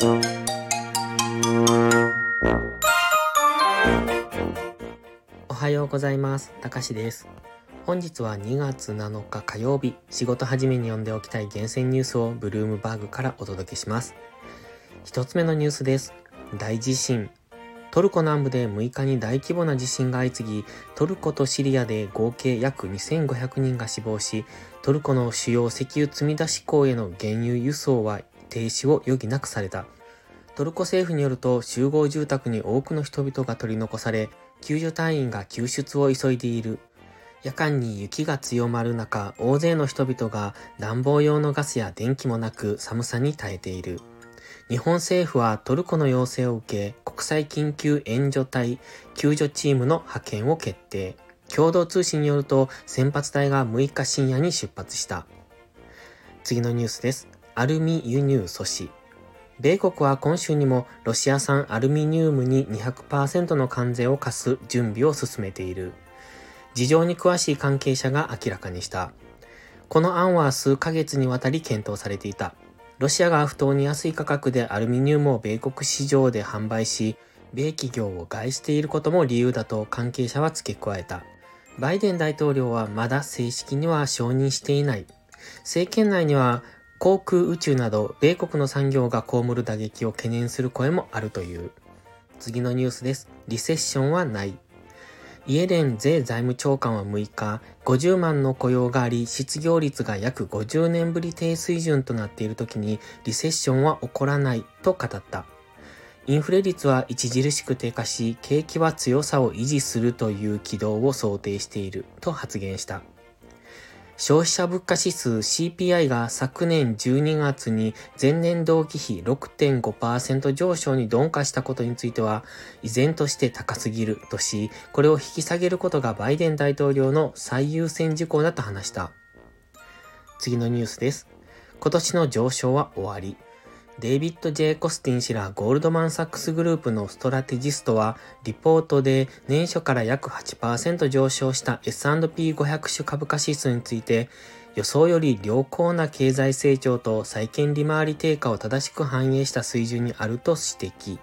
おはようございます。たかしです。本日は2月7日火曜日、仕事始めに読んでおきたい厳選ニュースをブルームバーグからお届けします。一つ目のニュースです。大地震。トルコ南部で6日に大規模な地震が相次ぎ、トルコとシリアで合計約2500人が死亡し、トルコの主要石油積み出し港への原油輸送は停止を余儀なくされた。トルコ政府によると集合住宅に多くの人々が取り残され、救助隊員が救出を急いでいる。夜間に雪が強まる中、大勢の人々が暖房用のガスや電気もなく寒さに耐えている。日本政府はトルコの要請を受け、国際緊急援助隊救助チームの派遣を決定。共同通信によると、先発隊が6日深夜に出発した。次のニュースです。アルミ輸入阻止。米国は今週にもロシア産アルミニウムに200%の関税を課す準備を進めている。事情に詳しい関係者が明らかにした。この案は数ヶ月にわたり検討されていた。ロシアが不当に安い価格でアルミニウムを米国市場で販売し、米企業を害していることも理由だと関係者は付け加えた。バイデン大統領はまだ正式には承認していない。政権内には航空宇宙など米国の産業が被る打撃を懸念する声もあるという。次のニュースです。リセッションはない。イエレン税財務長官は6日、50万の雇用があり、失業率が約50年ぶり低水準となっている時に、リセッションは起こらないと語った。インフレ率は著しく低下し、景気は強さを維持するという軌道を想定していると発言した。消費者物価指数 CPI が昨年12月に前年同期比6.5%上昇に鈍化したことについては、依然として高すぎるとし、これを引き下げることがバイデン大統領の最優先事項だと話した。次のニュースです。今年の上昇は終わり。デイビッド・ジェイ・コスティン氏らゴールドマン・サックスグループのストラテジストは、リポートで年初から約8%上昇した S&P500 種株価指数について、予想より良好な経済成長と債券利回り低下を正しく反映した水準にあると指摘。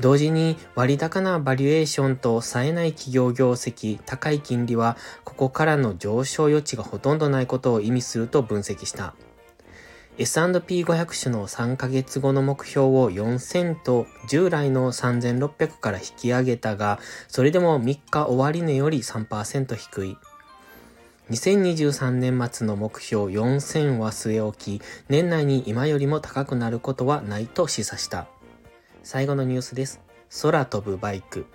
同時に割高なバリュエーションと冴えない企業業績、高い金利はここからの上昇余地がほとんどないことを意味すると分析した。S&P500 種の3ヶ月後の目標を4000と従来の3600から引き上げたが、それでも3日終値より3%低い。2023年末の目標4000は据え置き、年内に今よりも高くなることはないと示唆した。最後のニュースです。空飛ぶバイク。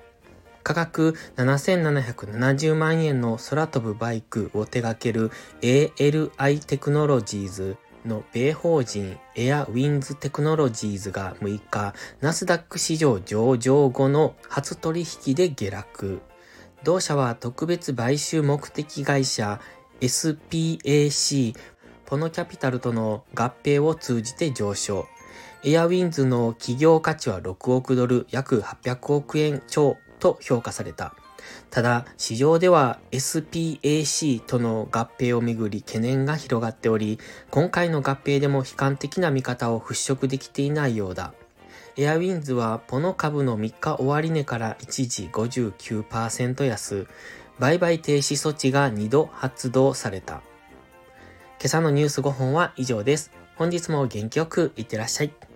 価格7770万円の空飛ぶバイクを手掛ける ALI テクノロジーズの米法人エアウィンズテクノロジーズが6日、ナスダック市場上場後の初取引で下落。同社は特別買収目的会社 SPAC ポノキャピタルとの合併を通じて上昇。エアウィンズの企業価値は6億ドル約800億円超と評価された。ただ、市場では SPAC との合併をめぐり懸念が広がっており、今回の合併でも悲観的な見方を払拭できていないようだ。エアウィンズはポノ株の3日終値から一時59%安、売買停止措置が2度発動された。今朝のニュース5本は以上です。本日も元気よくいってらっしゃい。